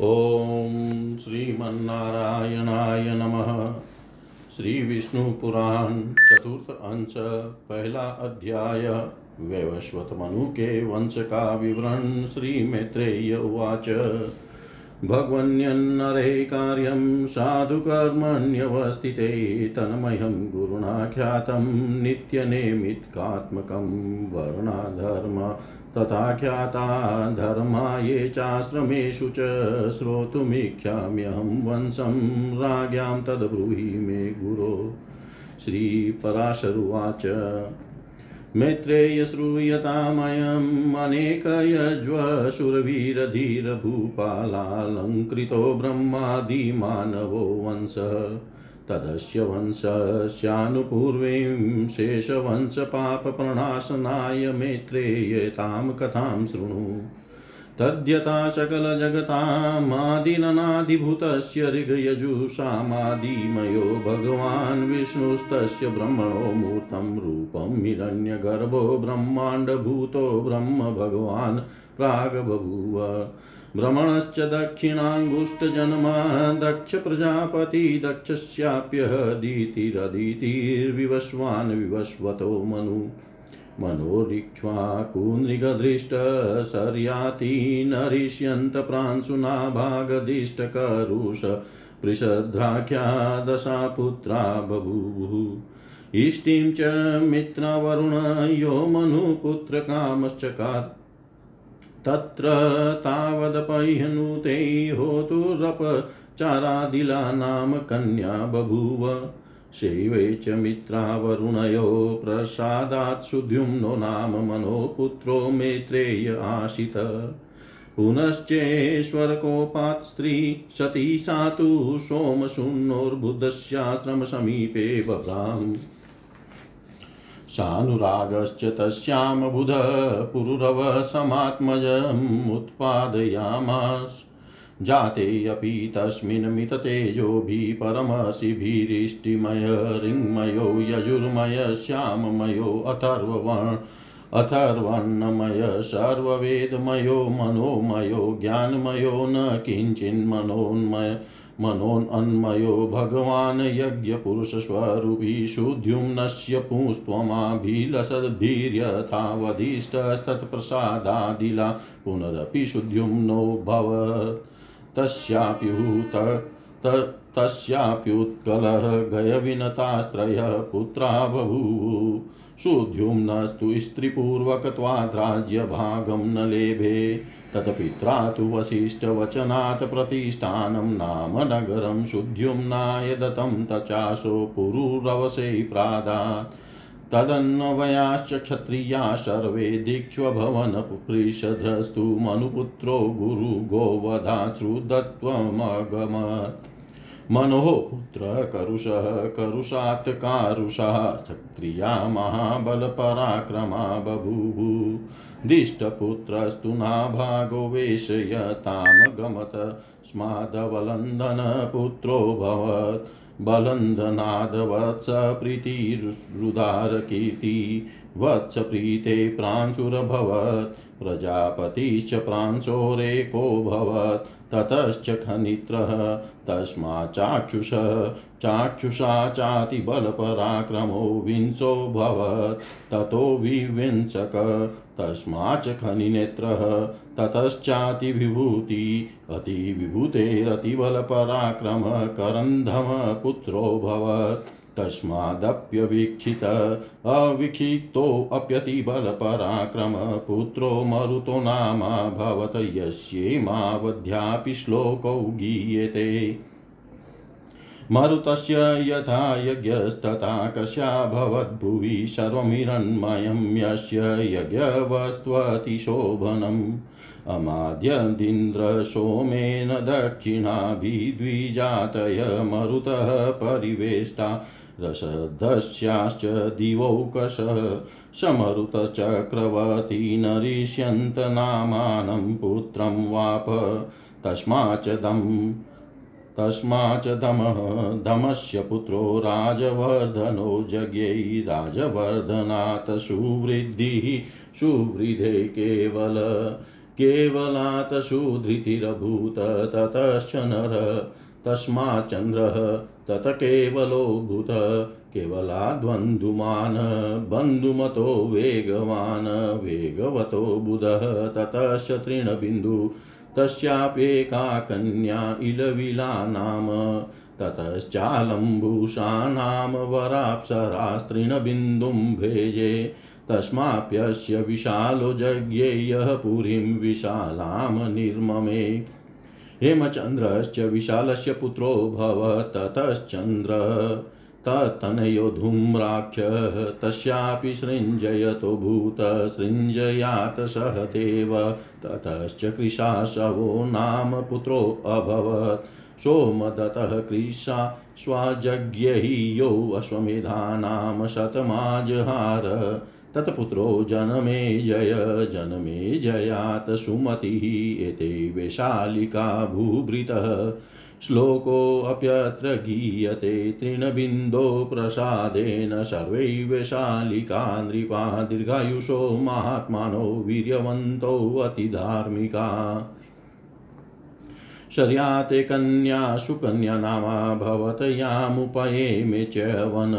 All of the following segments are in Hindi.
ॐ श्रीमन्नारायणाय नमः। श्रीविष्णुपुराण चतुर्थ अंश, पहला अध्याय। वैवस्वत मनु के वंश का विवरण श्री मैत्रेय उवाच भगवन्यन्नरे कार्यं साधुकर्मण्यवस्थिते तन्मयं गुरुणा ख्यातं नित्यनेमित्कात्मकं वर्णाधर्म। तथा ख्याता धर्मा ये चाश्रमेषु च श्रोतुमिच्छाम्यहं वंशं राज्ञां तद्ब्रूहि मे गुरो। श्रीपराशरुवाच। मैत्रेय श्रूयतामयम् अनेकयज्वशुरवीरधीरभूपालालङ्कृतो ब्रह्मादिमानवो वंशः। तदस्य वंशस्यानुपूर्वीं शेषवंशपापप्रणाशनाय मेत्रेयतां कथां शृणु। तद्यथा सकलजगतामादिननादिभूतस्य ऋगयजुषामादिमयो भगवान् विष्णुस्तस्य ब्रह्मणो मूर्तं रूपं हिरण्यगर्भो ब्रह्माण्डभूतो ब्रह्म भगवान् प्राग्बभूव। भ्रमणश्च दक्षिणाङ्गुष्ठजन्मा दक्ष प्रजापति दक्षस्याप्यः दीतिरदितिर्विवस्वान् विवस्वतो मनु। मनोरिक्ष्वाकुनृगदृष्टशर्याति नरिष्यन्तप्रांशुनाभागदिष्टकरुष पृषद्राख्या दशा पुत्रा बभूवुः। इष्टिं च मित्रवरुण यो मनुपुत्रकामश्चकार तत्र तावदपह्यनुते होतुरपचारादिला नाम कन्या बभूव। शैवे च मित्रावरुणयो प्रसादात् सुद्युम्नो नाम मनोपुत्रो मेत्रेय आशित। पुनश्चेश्वरकोपात् स्त्री सती सा तु सोमशून्नोर्बुद्धस्याश्रमसमीपे बभ्राम्। सानुरागश्च तस्यां बुध पुरुरवसमात्मजमुत्पादयामास जाते अपि तस्मिन् मिततेजोभिः परमशिभिरिष्टिमय ऋङ्मयो यजुर्मय, श्याममयो अथर्ववर्ण अथर्वर्णमय सर्ववेदमयो, मनोमयो, ज्ञानमयो न किञ्चिन्मनोन्मय। मनोन्मयो भगवान् यज्ञपुरुषस्वरूपी शुद्ध्युम्नस्य पुंस्त्वमाभिलसद्भिर्यथावधिष्ठस्तत्प्रसादादिला पुनरपि शुद्ध्युम्नो भवत् तस्याप्युत तस्याप्युत्कलः गयविनतास्त्रयः पुत्रा बभूवुः शुद्ध्युम्नस्तु स्त्रीपूर्वकत्वाद्राज्यभागं न लेभे। तत्पित्रा तु वसिष्ठवचनात् प्रतिष्ठानं नाम नगरं शुद्ध्युम्नाय दत्तं तचासो पुरुरवसे प्रादात्। तदन्वयाश्च क्षत्रिया सर्वे दिक्ष्वभवनपृषधस्तु मनुपुत्रो गुरुगोवधाश्रुदत्वमगमत् मनोः पुत्रकरुषः करुषात् कारुषः, क्षत्रिया महाबलपराक्रमा बभूवुः। दिष्टपुत्रस्तु नाभागो वेशयतामगमत स्मादवलन्दनपुत्रोऽभवत्। बलन्दनादवत्स प्रीतिरुदारकीर्ति वत्सप्रीते प्रांशुरभवत् प्रजापतिश्च प्रांशोरेकोऽभवत् ततश्च खनित्रः तस्माच्चाक्षुष चाक्षुषा चातिबलपराक्रमो विंशोऽभवत् ततो विविंशक तस्माच्च खनिनेत्रः ततश्चातिविभूति अतिविभूतेरतिबलपराक्रमः करन्धमपुत्रोऽभवत् तस्मादप्यवीक्षित। अवीक्षितोऽप्यतिबलपराक्रमपुत्रो मरुतो नामा भवत यस्येमावध्यापि श्लोकौ गीयते। मरुतस्य यथा यज्ञस्तथा कस्या भवद्भुवि सर्वमिरण्मयं यस्य यज्ञवस्त्वतिशोभनम्। अमाद्यदिन्द्र सोमेन दक्षिणाभिद्विजातय मरुतः परिवेष्टा रसदस्याश्च दिवौकश समरुतचक्रवर्ती नरिष्यन्तनामानं पुत्रं वाप। तस्माच्च दम् तस्माच्च दमः दमस्य पुत्रो राजवर्धनो जज्ञै। राजवर्धनात् सुवृद्धिः सुवृद्धे केवल केवलात् सुधृतिरभूत ततश्च नर तस्माच्चन्द्रः तत केवलो भूत केवलाद्वन्द्वुमान्, बन्धुमतो वेगवान्, वेगवतो बुधः, ततश्च तृणबिन्दु, तस्याप्येका कन्या इलविला नाम ततश्चालम्बुषाणां वराप्सरास्त्रिणबिन्दुं भेजे तस्माप्यस्य विशालो जज्ञेयः पुरीं विशालां निर्ममे। हेमचन्द्रश्च विशालस्य पुत्रो भवत् ततश्चन्द्र। तत्तनयो धूम्राक्षः तस्यापि सृञ्जयतो भूत, सृञ्जयात् सह देव। ततश्च कृशाशवो नाम पुत्रोऽभवत् सोमदत्तः कृशा स्वाजज्ञ यो अश्वमेधानां शतमाजहार। तत्पुत्रो जनमे जय, जनमे जयात् सुमतिः एते वैशालिका भूभृतः। श्लोकोऽप्यत्र गीयते तृणबिन्दो प्रसादेन सर्वै वैशालिका नृपा दीर्घायुषो महात्मानो वीर्यवन्तौ अतिधार्मिका। शर्याते कन्या सुकन्या नामा भवत यामुपयेमे च वन।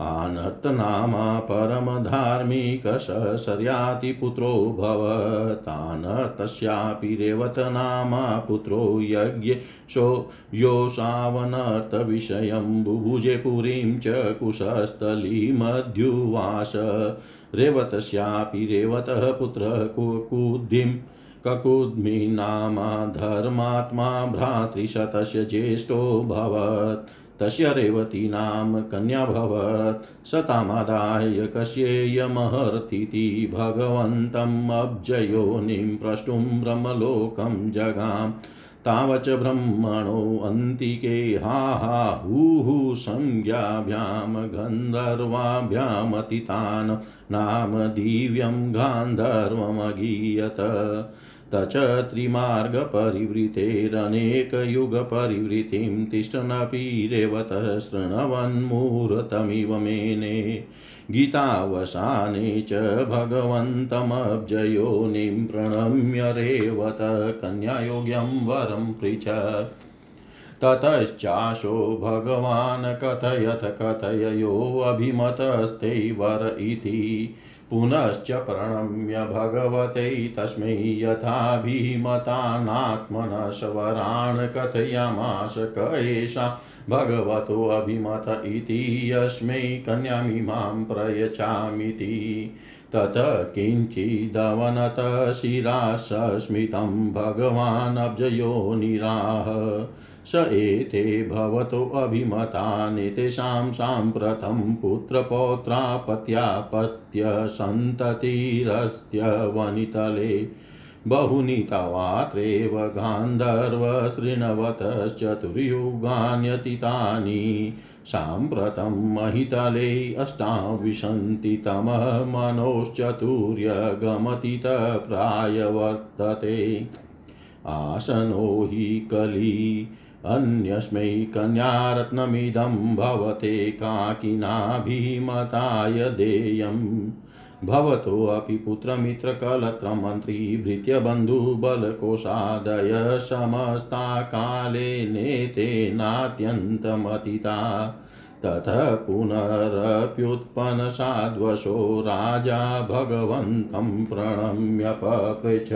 आनर्तनामा परमधार्मिकश शर्यातिपुत्रो भवतानर्तस्यापि रेवतनामा पुत्रो यज्ञ शो योषावनर्तविषयं बुभुजे पुरीं च कुशस्थलीमध्युवास। रेवतस्यापि रेवतः पुत्रः कुकुद्धिम् ककुद्मि नामा धर्मात्मा भ्रातृशतस्य ज्येष्ठोऽभवत् तस्य नाम कन्याभवत् स तामादाय कस्येयमहर्तीति भगवन्तम् अब्जयोनिं प्रष्टुं ब्रह्मलोकं जगाम्। तावच ब्रह्मणो अन्तिके हा हा हुः संज्ञाभ्यां गन्धर्वाभ्यामतितान्। नाम दिव्यं गान्धर्वमगीयत। तच त्रिमार्गपरिवृतेरनेकयुगपरिवृत्तिं तिष्ठनपि रेवतः शृण्वन्मुहूर्तमिव मेने। गीतावसाने च भगवन्तमब्जयोनिं प्रणम्य रेवत कन्यायोग्यं वरं पृछ ततश्चाशो भगवान् कथयत कथययोऽभिमतस्ते वर इति। पुनश्च प्रणम्य भगवते तस्मै यथाभिमतानात्मनश्वरान् कथयामास क एषा भगवतोऽभिमत इति यस्मै कन्यामिमां प्रयचामीति तत किञ्चिदवनत शिरा सस्मितं भगवानब्जयोनिराह स एते भवतोऽभिमतानेतेषां साम्प्रतं पुत्रपौत्रापत्यापत्यसन्ततिरस्त्यवनितले बहूनि तवात्रेव गान्धर्वशृण्वतश्चतुर्युगान्यतीतानि साम्प्रतं महितले अष्टाविंशन्ति तमः मनोश्चतुर्यगमतितप्राय आसनो हि कली अन्यस्मै कन्यारत्नमिदं भवते काकिनाभिमताय देयम् भवतोऽपि पुत्रमित्रकलत्रमन्त्री भृत्यबन्धुबलकोषादय समस्ता काले नेतेनात्यन्तमतिता ततः पुनरप्युत्पन्नसाद्वशो राजा भगवन्तं प्रणम्यपपृछ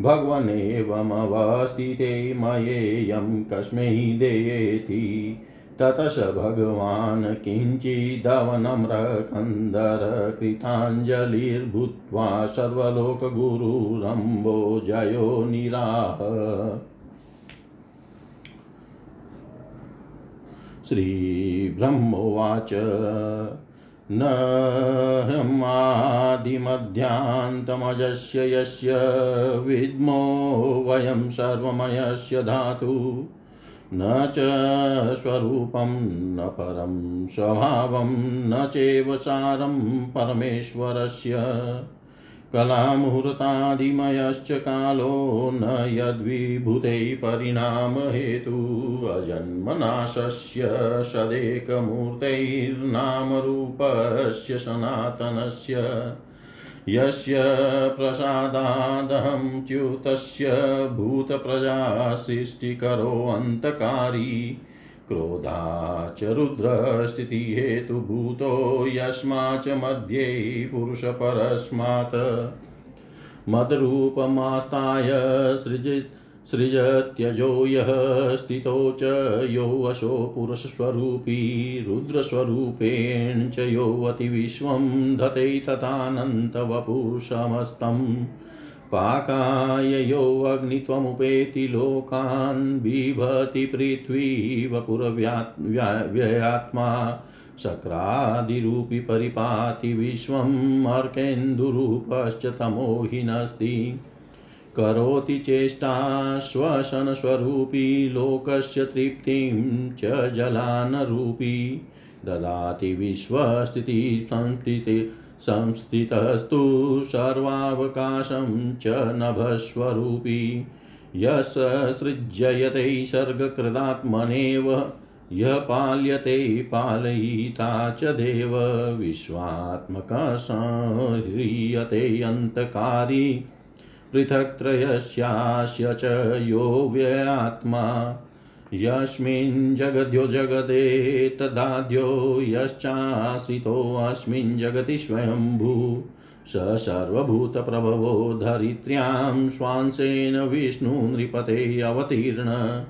भगवनेवमवस्थिते मयेयं कस्मै देयेति ततश भगवान् किञ्चिदवनम्रकन्दरकृताञ्जलिर्भूत्वा सर्वलोकगुरुरम्बो जयो निराह। श्रीब्रह्मोवाच। न ह्यमादिमध्यान्तमजस्य यस्य विद्मो वयं सर्वमयस्य धातु। न च स्वरूपं, न परं स्वभावं, न चैव सारं परमेश्वरस्य। कलामुहूर्तादिमयश्च कालो न यद्विभूते परिणामहेतु अजन्मनाशस्य सदेकमूर्तैर्नामरूपस्य सनातनस्य। यस्य प्रसादादहं च्युतस्य भूतप्रजा सृष्टिकरोऽन्तकारी क्रोधा च रुद्रस्थितिहेतुभूतो यस्मा च मध्ये पुरुषपरस्मात् मदरूपमास्ताय सृजित् सृजत्यजो यः स्थितो च यो वशो पुरुषस्वरूपी, रुद्रस्वरूपेण च यो अतिविश्वं धते तथानन्तवपुषमस्तम् पाकाय यो अग्नित्वमुपेति लोकान् बिभति पृथ्वी वपुरव्यात्मा शक्रादिरूपी परिपाति विश्वम् अर्केन्दुरूपश्च तमोहिनस्ति। करोति चेष्टा श्वसनस्वरूपी लोकस्य तृप्तिं च जलानरूपी। ददाति विश्वस्थितिसंस्थिति संस्थितस्तु सर्वावकाशं च नभस्वरूपी। यः सृज्ययते सर्गकृदात्मनेव, यः पाल्यते पालयिता च देव। विश्वात्मकः संह्रियते अन्तकारी पृथक्त्रयस्यास्य च यो व्ययात्मा। यस्मिन् जगद्यो जगदे तदाद्यो यश्चाश्रितोऽस्मिन् जगति स्वयम्भू। स सर्वभूतप्रभवो धरित्र्यां स्वांसेन विष्णुनृपते अवतीर्ण।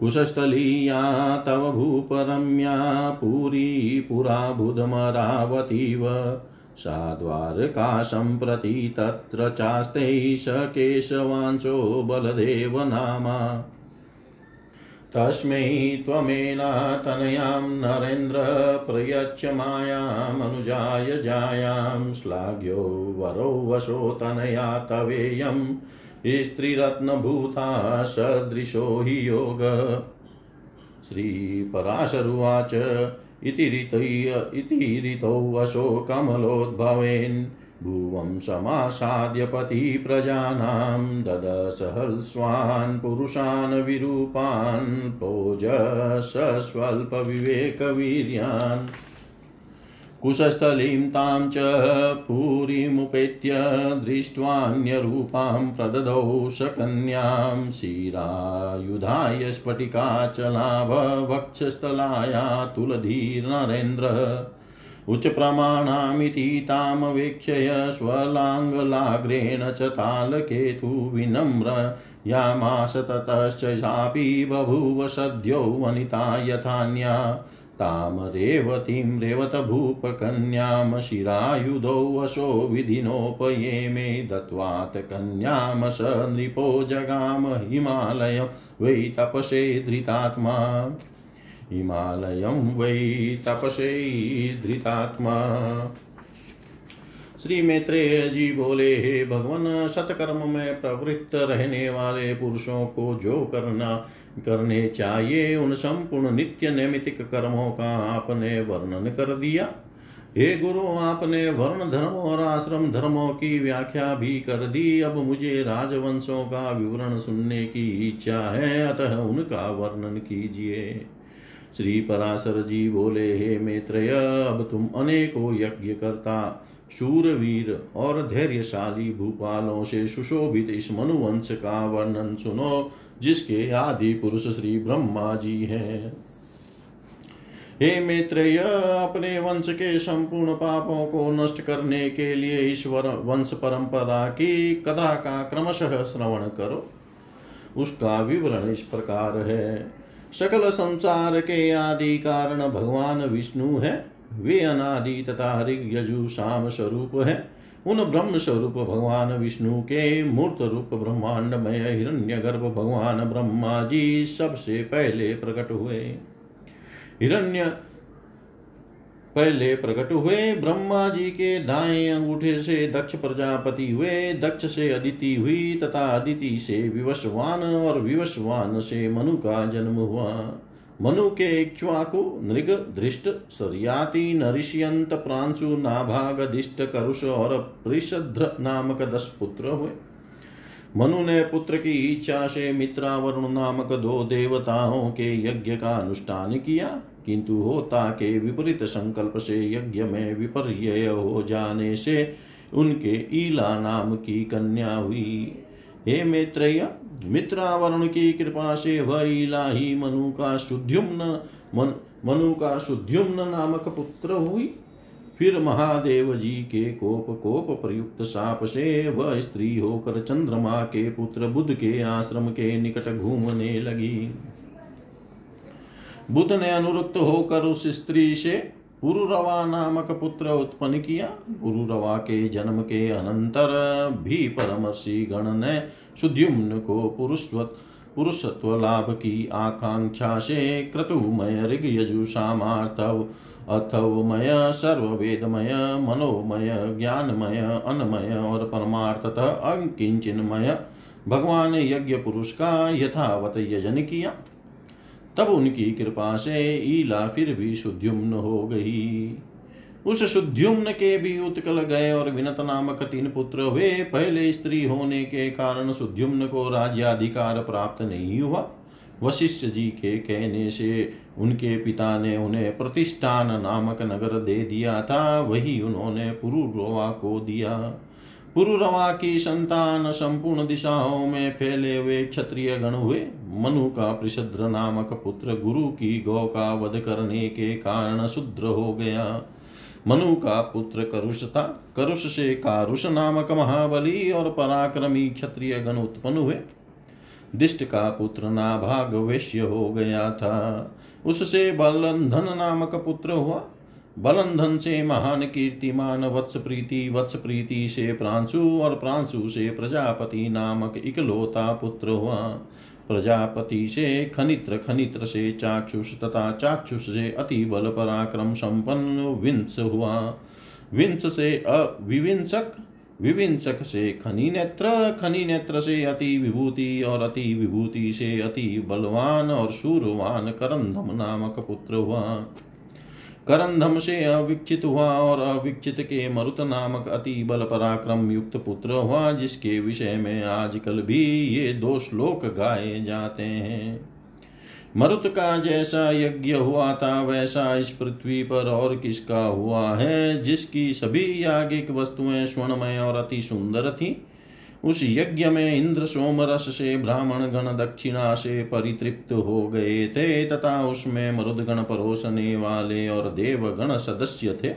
कुशस्थलीया तव भूपरम्या पुरी पुरा बुधमरावतीव सा द्वारकाशं तत्र चास्ते स केशवांशो बलदेव नामा। तस्मै त्वमेनातनयां नरेन्द्र मायामनुजाय जायां श्लाघ्यो वरो वशो तनया तवेयं स्त्रीरत्नभूता सदृशो हि योग। श्रीपराशरुवाच इति ऋतौ वशो कमलोद्भवेन् भुवं समासाद्य पतिप्रजानां ददसहल्स्वान् पुरुषान् विरूपान् पोजसस्वल्पविवेकवीर्यान् कुशस्थलीं तां च पुरीमुपेत्य दृष्ट्वान्यरूपां प्रददौ सकन्यां शिरायुधाय स्फटिकाचलाभवक्षस्थलाया तुलधीर्नरेन्द्र उच्चप्रमाणामिति तामवेक्षय स्वलाङ्गलाग्रेण च तालकेतु विनम्र यामास ततश्च चापि बभूव सद्यो वनिता यथान्या तां रेवतीं रेवतभूपकन्यां शिरायुधौ वशो विधिनोपयेमे दत्त्वात् कन्यां स नृपो जगाम हिमालयं वै तपसे धृतात्मा हिमालयं वै तपसे धृतात्मा। श्री मैत्रेय जी बोले हे भगवान सतकर्म में प्रवृत्त रहने वाले पुरुषों को जो करना, करने चाहिए, उन संपूर्ण नित्य नैमितिक कर्मों का आपने वर्णन कर दिया। हे गुरु, आपने वर्ण धर्म और आश्रम धर्मों की व्याख्या भी कर दी। अब मुझे राजवंशों का विवरण सुनने की इच्छा है, अतः उनका वर्णन कीजिए। श्री पराशर जी बोले, हे मैत्रेय, अब तुम अनेकों यज्ञ करता, शूरवीर और धैर्यशाली भूपालों से सुशोभित इस मनुवंश का वर्णन सुनो, जिसके आदि पुरुष श्री ब्रह्मा जी हैं। हे मैत्रेय, अपने वंश के संपूर्ण पापों को नष्ट करने के लिए ईश्वर वंश परंपरा की कथा का क्रमशः श्रवण करो। उसका विवरण इस प्रकार है। सकल संसार के आदि कारण भगवान विष्णु है। वे अनादि तथा ऋग यजु शाम स्वरूप है। उन ब्रह्म स्वरूप भगवान विष्णु के मूर्त रूप ब्रह्मांडमय हिरण्य गर्भ भगवान ब्रह्मा जी सबसे पहले प्रकट हुए। हिरण्य पहले प्रकट हुए, ब्रह्मा जी के दाएँ अंगूठे से दक्ष प्रजापति हुए, दक्ष से अदिति हुई तथा अदिति से विवस्वान और विवस्वान से मनु का जन्म हुआ। मनु के इक्ष्वाकु नृग, धृष्ट, सरियाति, नरिष्यंत, प्रांशु, नाभाग, दिष्ट, करुष और प्रिषध्र नामक दस पुत्र हुए। मनु ने पुत्र की इच्छा से मित्रा वरुण नामक दो देवताओं के यज्ञ का अनुष्ठान किया। किंतु होता के विपरीत संकल्प से यज्ञ में विपर्य हो जाने से उनके ईला नाम की कन्या हुई। हे मैत्रेय मित्रावरुण की कृपा से वह ईला ही मनु का शुद्युम्न मन, मनु का शुद्युम्न नामक पुत्र हुई। फिर महादेव जी के कोप कोप प्रयुक्त साप से वह स्त्री होकर चंद्रमा के पुत्र बुद्ध के आश्रम के निकट घूमने लगी। बुद्ध ने अनुरुक्त होकर उस स्त्री से पुरुरवा नामक पुत्र उत्पन्न किया। पुरुरवा के जन्म के अनंतर भी परमर्षि गण ने सुद्युम्न को पुरुषवत पुरुषत्व लाभ की आकांक्षा से क्रतुमय ऋग यजु सामार्थव अथवमय, सर्ववेदमय, मनोमय, ज्ञानमय अनमय और परमार्थतः अंकिंचिन्मय। भगवान यज्ञ पुरुष का यथावत यजन किया। तब उनकी कृपा से ईला फिर भी शुद्युम्न हो गई। उस शुद्युम्न के भी उत्कल गए और विनत नामक तीन पुत्र हुए। पहले स्त्री होने के कारण शुद्युम्न को राज्याधिकार प्राप्त नहीं हुआ। वशिष्ठ जी के कहने से उनके पिता ने उन्हें प्रतिष्ठान नामक नगर दे दिया था। वही उन्होंने पुरुरवा को दिया। पुरुरवा की संतान संपूर्ण दिशाओं में फैले हुए क्षत्रिय गण हुए। मनु का प्रसिद्ध नामक पुत्र गुरु की गौ का वध करने के कारण शुद्र हो गया। मनु का पुत्र करुष था करुष से कारुष नामक महाबली और पराक्रमी क्षत्रिय गण उत्पन्न हुए। दिष्ट का पुत्र नाभाग वैश्य हो गया था। उससे बलंधन नामक पुत्र हुआ। बलंधन से महान कीर्तिमान वत्स प्रीति वत्स प्रीति से प्रांशु और प्रांशु से प्रजापति नामक इकलोता पुत्र हुआ। प्रजापति से खनित्र खनित्र से चाक्षुष तथा चाक्षुष से अति बल पराक्रम संपन्न विंस हुआ। विंस से अविविंसक विविंसक से खनि नेत्र खनि नेत्र से अति विभूति और अति विभूति से अति बलवान और सूरवान करंधम नामक पुत्र हुआ। करंधम से अविक्षित हुआ और अविक्षित के मरुत नामक अति बल पराक्रम युक्त पुत्र हुआ, जिसके विषय में आजकल भी ये दो श्लोक गाए जाते हैं। मरुत का जैसा यज्ञ हुआ था, वैसा इस पृथ्वी पर और किसका हुआ है, जिसकी सभी यागिक वस्तुएँ स्वर्णमय और अति सुंदर थी। उस यज्ञ में इंद्र सोमरस से ब्राह्मण गण दक्षिणा से परितृप्त हो गए थे, तथा उसमें मरुदगण परोसने वाले और देवगण सदस्य थे।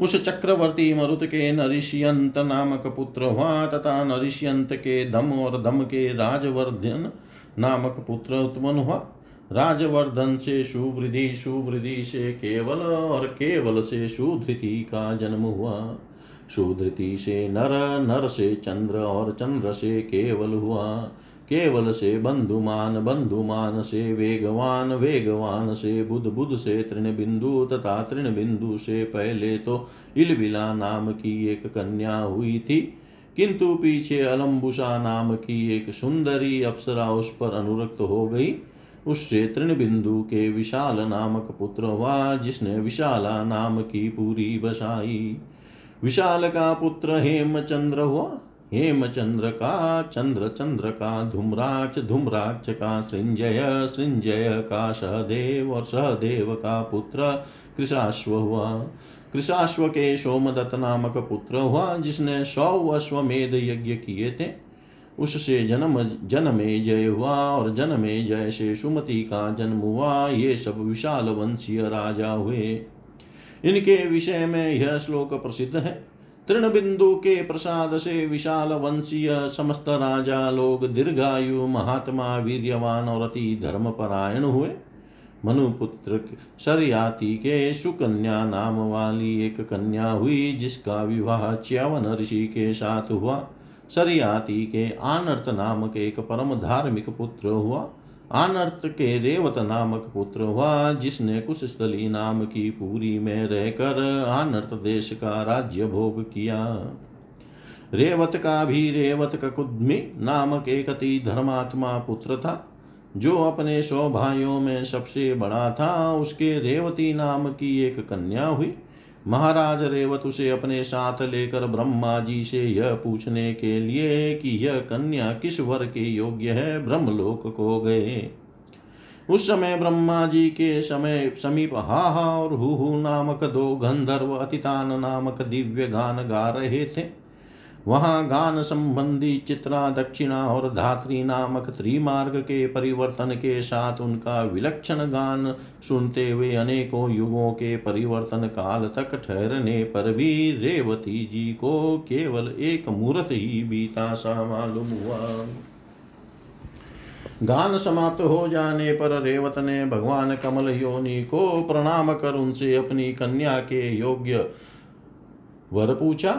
उस चक्रवर्ती मरुत के नरिष्यंत नामक पुत्र हुआ, तथा नरिष्यंत के दम और दम के राजवर्धन नामक पुत्र उत्पन्न हुआ। राजवर्धन से सुवृद्धि सुवृद्धि से केवल और केवल से सुधृति का जन्म हुआ। सुधृति से नर नर से चंद्र और चंद्र से केवल हुआ। केवल से बंधुमान बंधुमान से वेगवान वेगवान से बुध बुध से तृण बिंदु तथा तृण बिंदु से पहले तो इलबिला नाम की एक कन्या हुई थी। किंतु पीछे अलम्बुषा नाम की एक सुंदरी अप्सरा उस पर अनुरक्त हो गई। उससे तृण बिंदु के विशाल नामक पुत्र हुआ, जिसने विशाला नाम की पूरी बसाई। विशाल का पुत्र हेमचंद्र हुआ। हेमचंद्र का चंद्र चंद्र का धूम्राक्ष धूम्राक्ष का सृंजय सृंजय का सहदेव और सहदेव का पुत्र कृषाश्व हुआ। कृषाश्व के सोमदत्त नामक पुत्र हुआ, जिसने सौ अश्वमेध यज्ञ किए थे। उससे जन्म, जन्मे जय हुआ और जन्मे जय से सुमति का जन्म हुआ। ये सब विशाल वंशीय राजा हुए। इनके विषय में यह श्लोक प्रसिद्ध है। तृण बिंदु के प्रसाद से विशाल वंशीय समस्त राजा लोग दीर्घायु, महात्मा, वीर्यवान और अति धर्म परायण हुए। मनुपुत्र सरयाति के सुकन्या नाम वाली एक कन्या हुई, जिसका विवाह च्यवन ऋषि के साथ हुआ। सरयाति के आनर्थ नामक एक परम धार्मिक पुत्र हुआ। आनर्त के रेवत नामक पुत्र हुआ, जिसने कुछ स्थली नाम की पूरी में रहकर आनर्त देश का राज्य भोग किया। रेवत का भी रेवत ककुद्मी नामक एक अति धर्मात्मा पुत्र था, जो अपने सौ भाइयों में सबसे बड़ा था। उसके रेवती नाम की एक कन्या हुई महाराज रेवत उसे अपने साथ लेकर ब्रह्मा जी से यह पूछने के लिए कि यह कन्या किस वर के योग्य है? ब्रह्मलोक को गए। उस समय ब्रह्मा जी के समय समीप हाहा और हु हु नामक दो गंधर्व अतितान नामक दिव्य गान गा रहे थे। वहाँ गान संबंधी चित्रा, दक्षिणा और धात्री नामक त्रिमार्ग के परिवर्तन के साथ उनका विलक्षण गान सुनते हुए अनेकों युगों के परिवर्तन काल तक ठहरने पर भी रेवती जी को केवल एक मुहूर्त ही बीता सा मालूम हुआ। गान समाप्त हो जाने पर रेवत ने भगवान कमल योनि को प्रणाम कर उनसे अपनी कन्या के योग्य वर पूछा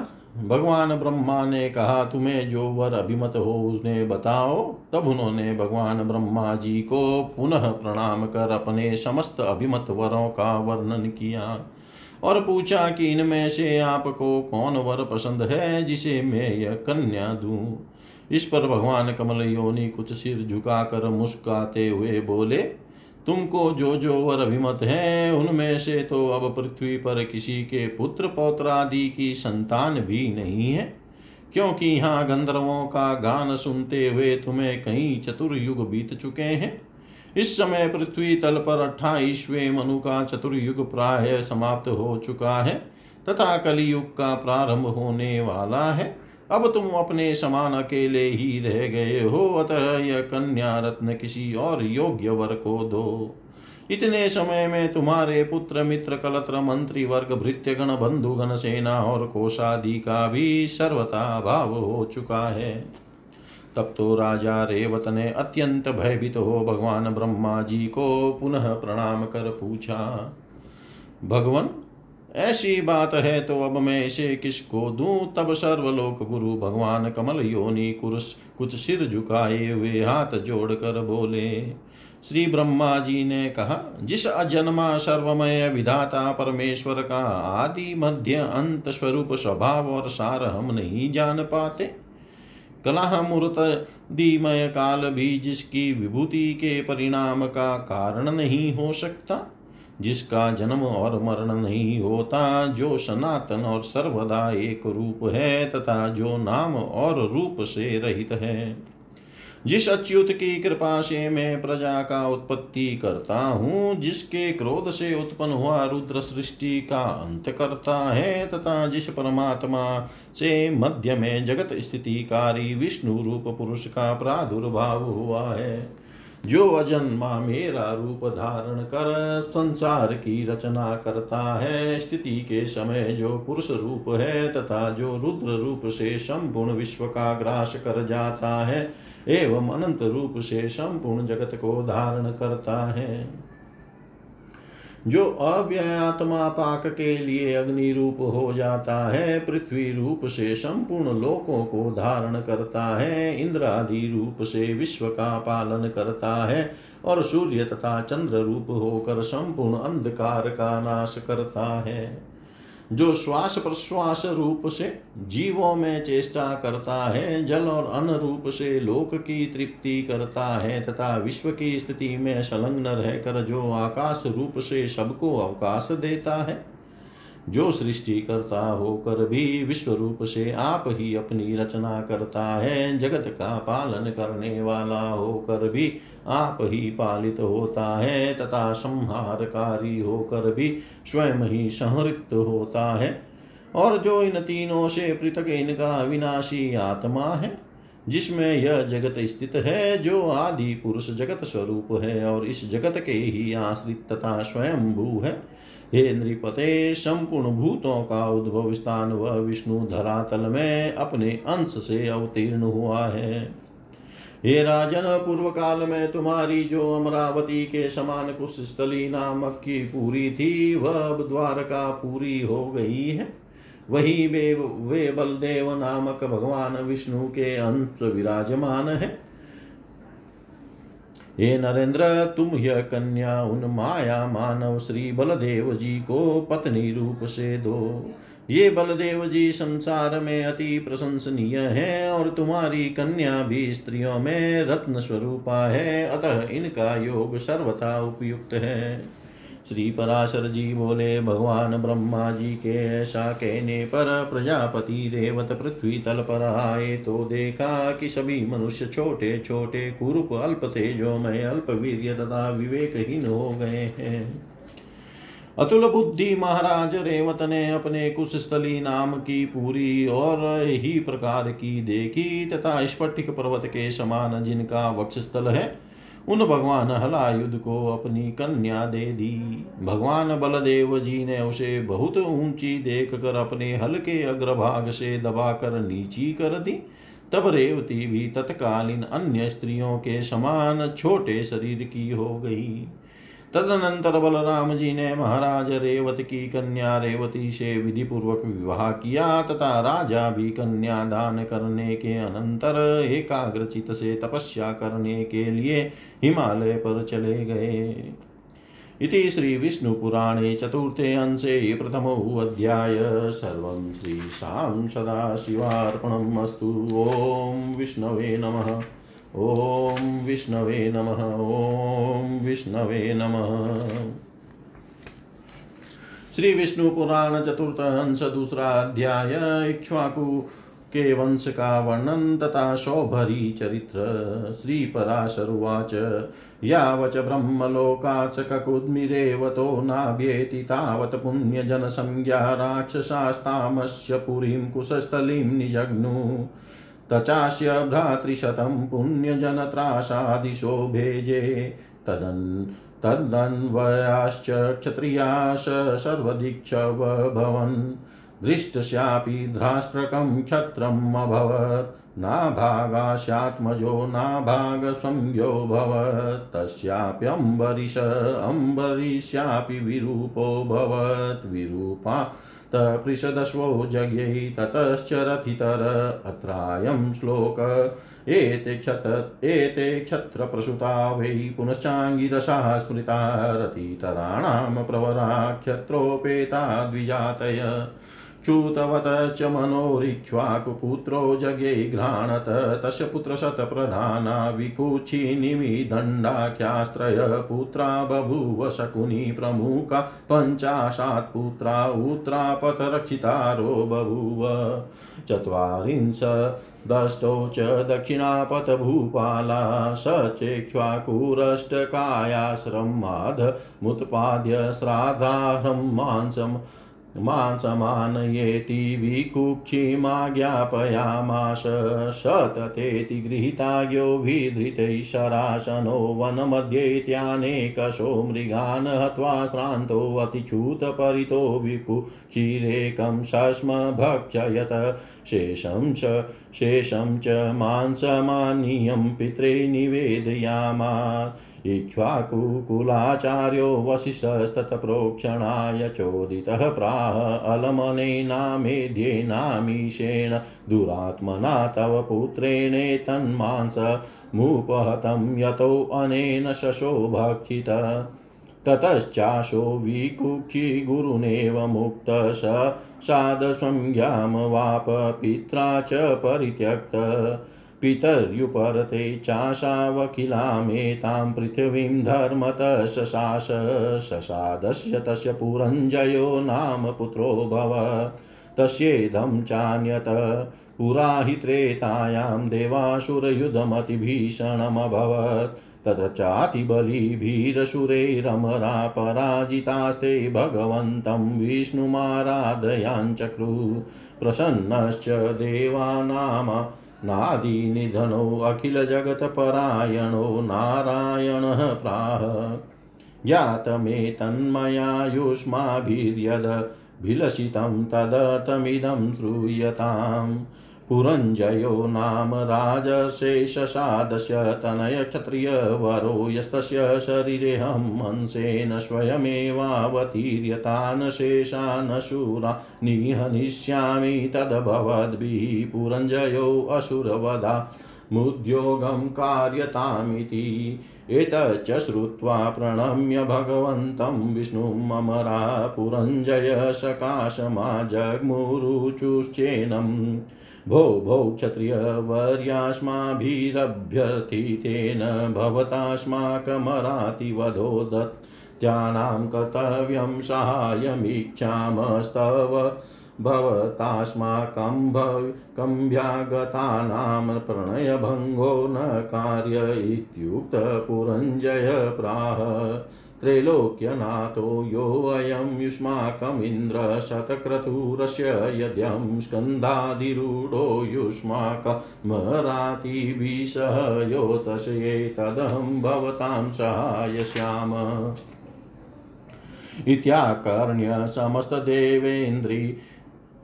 भगवान ब्रह्मा ने कहा, तुम्हें जो वर अभिमत हो उन्हें बताओ। तब उन्होंने भगवान ब्रह्मा जी को पुनः प्रणाम कर अपने समस्त अभिमत वरों का वर्णन किया और पूछा कि इनमें से आपको कौन वर पसंद है जिसे मैं यह कन्या दूँ? इस पर भगवान कमल योनि कुछ सिर झुकाकर मुस्काते हुए बोले तुमको जो जो वर अभिमत है, उनमें से तो अब पृथ्वी पर किसी के पुत्र पौत्र आदि की संतान भी नहीं है। क्योंकि यहाँ गंधर्वों का गान सुनते हुए तुम्हें कई चतुर्युग बीत चुके हैं। इस समय पृथ्वी तल पर अट्ठाईसवें मनु का चतुर्युग प्राय समाप्त हो चुका है, तथा कलियुग का प्रारंभ होने वाला है। अब तुम अपने समान अकेले ही रह गए हो, अतः यह कन्या रत्न किसी और योग्य वर को दो। इतने समय में तुम्हारे पुत्र, मित्र, कलत्र, मंत्री, वर्ग, भृत्यगण, बंधुगण, सेना और कोषादि का भी सर्वता भाव हो चुका है। तब तो राजा रेवत ने अत्यंत भयभीत हो भगवान ब्रह्मा जी को पुनः प्रणाम कर पूछा, भगवान ऐसी बात है तो अब मैं इसे किसको दूँ? तब सर्वलोक गुरु भगवान कमल योनि कुरुष कुछ सिर झुकाए हुए हाथ जोड़कर बोले, श्री ब्रह्मा जी ने कहा, जिस अजन्मा सर्वमय विधाता परमेश्वर का आदि मध्य अंत स्वरूप स्वभाव और सार हम नहीं जान पाते। कला मूर्त दिमय काल भी जिसकी विभूति के परिणाम का कारण नहीं हो सकता। जिसका जन्म और मरण नहीं होता, जो सनातन और सर्वदा एक रूप है तथा जो नाम और रूप से रहित है। जिस अच्युत की कृपा से मैं प्रजा का उत्पत्ति करता हूँ, जिसके क्रोध से उत्पन्न हुआ रुद्र सृष्टि का अंत करता है, तथा जिस परमात्मा से मध्य में जगत स्थिति स्थितिकारी विष्णु रूप पुरुष का प्रादुर्भाव हुआ है। जो अजन्मा मेरा रूप धारण कर, संसार की रचना करता है। स्थिति के समय जो पुरुष रूप है तथा जो रुद्र रूप से संपूर्ण विश्व का ग्रास कर जाता है, एवं अनंत रूप से संपूर्ण जगत को धारण करता है। जो अव्ययात्मा पाक के लिए अग्नि रूप हो जाता है, पृथ्वी रूप से संपूर्ण लोकों को धारण करता है इंद्र आदि रूप से विश्व का पालन करता है, और सूर्य तथा चंद्र रूप होकर संपूर्ण अंधकार का नाश करता है। जो श्वास प्रश्वास रूप से जीवों में चेष्टा करता है, जल और अन्न रूप से लोक की तृप्ति करता है, तथा विश्व की स्थिति में संलग्न रहकर जो आकाश रूप से सबको अवकाश देता है। जो सृष्टि करता होकर भी विश्व रूप से आप ही अपनी रचना करता है, जगत का पालन करने वाला होकर भी आप ही पालित होता है, तथा संहारकारी होकर भी स्वयं ही संहृत होता है। और जो इन तीनों से पृथक, इनका अविनाशी आत्मा है, जिसमें यह जगत स्थित है, जो आदि पुरुष जगत स्वरूप है और इस जगत के ही आश्रित तथा स्वयं भू है। हे नृपते संपूर्ण भूतों का उद्भव स्थान वह विष्णु धरातल में अपने अंश से अवतीर्ण हुआ है। हे राजन पूर्व काल में तुम्हारी जो अमरावती के समान कुश स्थली नामक की पूरी थी, वह द्वारका पूरी हो गई है। वही वे वे बलदेव नामक भगवान विष्णु के अंश विराजमान है। हे नरेंद्र, तुम यह कन्या उन माया मानव श्री बलदेव जी को पत्नी रूप से दो। ये बलदेव जी संसार में अति प्रशंसनीय है और तुम्हारी कन्या भी स्त्रियों में रत्न स्वरूपा है, अतः इनका योग सर्वथा उपयुक्त है। श्री पराशर जी बोले भगवान ब्रह्मा जी के ऐसा कहने पर प्रजापति रेवत पृथ्वी तल पर आए। तो देखा कि सभी मनुष्य छोटे छोटे कुरूप, अल्प तेजोमय अल्प वीर्य तथा विवेकहीन हो गए हैं। अतुल बुद्धि महाराज रेवत ने अपने कुश स्थली नाम की पूरी और ही प्रकार की देखी तथा स्फटिक पर्वत के समान जिनका वक्षस्थल है उन भगवान हलायुद्ध को अपनी कन्या दे दी। भगवान बलदेव जी ने उसे बहुत ऊँची देख कर अपने हल्के अग्रभाग से दबाकर नीची कर दी। तब रेवती भी तत्कालीन अन्य स्त्रियों के समान छोटे शरीर की हो गई। तदनंतर बलराम जी ने महाराज रेवत की कन्या रेवती से विधि पूर्वक विवाह किया तथा राजा भी कन्या दान करने के अनंतर एकाग्रचित से तपस्या करने के लिए हिमालय पर चले गए। इति श्रीविष्णुपुराणे चतुर्थे अंशे प्रथमोऽध्याय सर्वं श्रीशां सदाशिवार्पणम् अस्तु। ॐ विष्णवे नमः। ॐ विष्णवे नमः ॐ विष्णवे नमः। श्री विष्णु पुराण चतुर्थ अंश दूसरा अध्याय, इक्ष्वाकु के वंश का वर्णन तथा सौभरी चरित्र। श्री पराशरुवाच यावच ब्रह्मलोकात् ककुद्मिरेवतो नाभ्येति तावत् पुण्यजनसंज्ञा राक्षसास्तामस्य पुरीं कुशस्थलीं निजग्नु। तचास्य भ्रातृशतं पुण्यजनत्रासादिशो भेजे तदन् तदन्वयाश्च क्षत्रियाश सर्वदीक्षवभवन्। दृष्टस्यापि ध्राष्ट्रकं क्षत्रम् अभवत्। नाभागास्यात्मजो नाभागसंज्ञोऽभवत् तस्याप्यम्बरीश अम्बरीष्यापि विरूपोऽभवत् विरूपा तपृषदश्वो जज्ञैः ततश्च रथितर अत्रायं श्लोक। एते क्षत एते क्षत्रप्रसुता वै पुनश्चाङ्गिरसाः स्मृता रथितराणां प्रवरा क्षत्रोपेता द्विजातय। च्युतवतश्च मनोरिक्ष्वाकुपुत्रो जज्ञे घ्राणत, तस्य पुत्रशतप्रधाना विकुचिनिमिदण्डाख्यास्त्रय पुत्रा बभूव शकुनी प्रमुखा पञ्चाशात् पुत्रा उत्त्रापथरक्षितारो बभूव। चत्वारिंश दष्टौ च दक्षिणापथभूपाला स चेक्ष्वाकुरष्टकायाश्रमाधमुत्पाद्य श्राद्धाहं मांसम् मांसमानयेति विकुक्षिमाज्ञापयामाश शततेति गृहीताज्ञोभिधृतैः शरासनो वनमध्येत्यानेकशो मृगान् हत्वा श्रान्तोऽतिच्युतपरितो विकुक्षिरेकं सस्म भक्षयत। शेषं च शेषं च मांसमानीयं पित्रे निवेदयामात्। इक्ष्वाकुकुलाचार्यो वसिष्ठस्तत्प्रोक्षणाय चोदितः प्राह अलमनेनामेध्येनामीशेण दुरात्मना तव पुत्रेणेतन्मांसमुपहतं यतोऽनेन शशो भक्षित ततश्चाशो विकुक्षिगुरुनेव मुक्त स साधसंज्ञामवाप पित्रा च परित्यक्त। पितर्युपरते चाशावखिलामेतां पृथिवीं धर्मतः शशास शशादस्य तस्य पुरञ्जयो नाम पुत्रो भव। तस्येदं चान्यत पुरा हि त्रेतायां देवासुरयुधमतिभीषणमभवत्। तत्र चातिबलिभिरसुरैरमरा पराजितास्ते भगवन्तं विष्णुमाराधयाञ्चक्रु। प्रसन्नश्च देवानाम नादिनिधनो अखिलजगत्परायणो नारायणः प्राह। ज्ञातमेतन्मयायुष्माभिर्यदभिलषितं तदर्थमिदं श्रूयताम्। पुरञ्जयो नाम राजशेषसादस्य तनयक्षत्रियवरो यस्तस्य शरीरेऽहं हंसेन स्वयमेवावतीर्यतान् शेषान् शूरा निहनिष्यामि तद्भवद्भिः पुरञ्जयो असुरवधा मुद्योगं कार्यतामिति एतच्च श्रुत्वा प्रणम्य भगवन्तं विष्णुम् अमरा पुरञ्जय सकाशमा जग्मुरुचुश्चेनम् भो भो क्षत्रियवर्यास्माभिरभ्यर्थितेन भवतास्माकमरातिवधो दैत्यानां कर्तव्यं साहाय्यमीक्षामस्तव भवतास्माकं कम्भ्यागतानां प्रणयभङ्गो न कार्य इत्युक्तपुरञ्जय प्राह त्रैलोक्यनाथो योऽयं युष्माकमिन्द्रशतक्रतुरस्य यद्यं स्कन्धाधिरूढो युष्माकमरातिभिषः योतशये तदहं भवतां सहायस्याम इत्याकर्ण्य समस्तदेवेन्द्री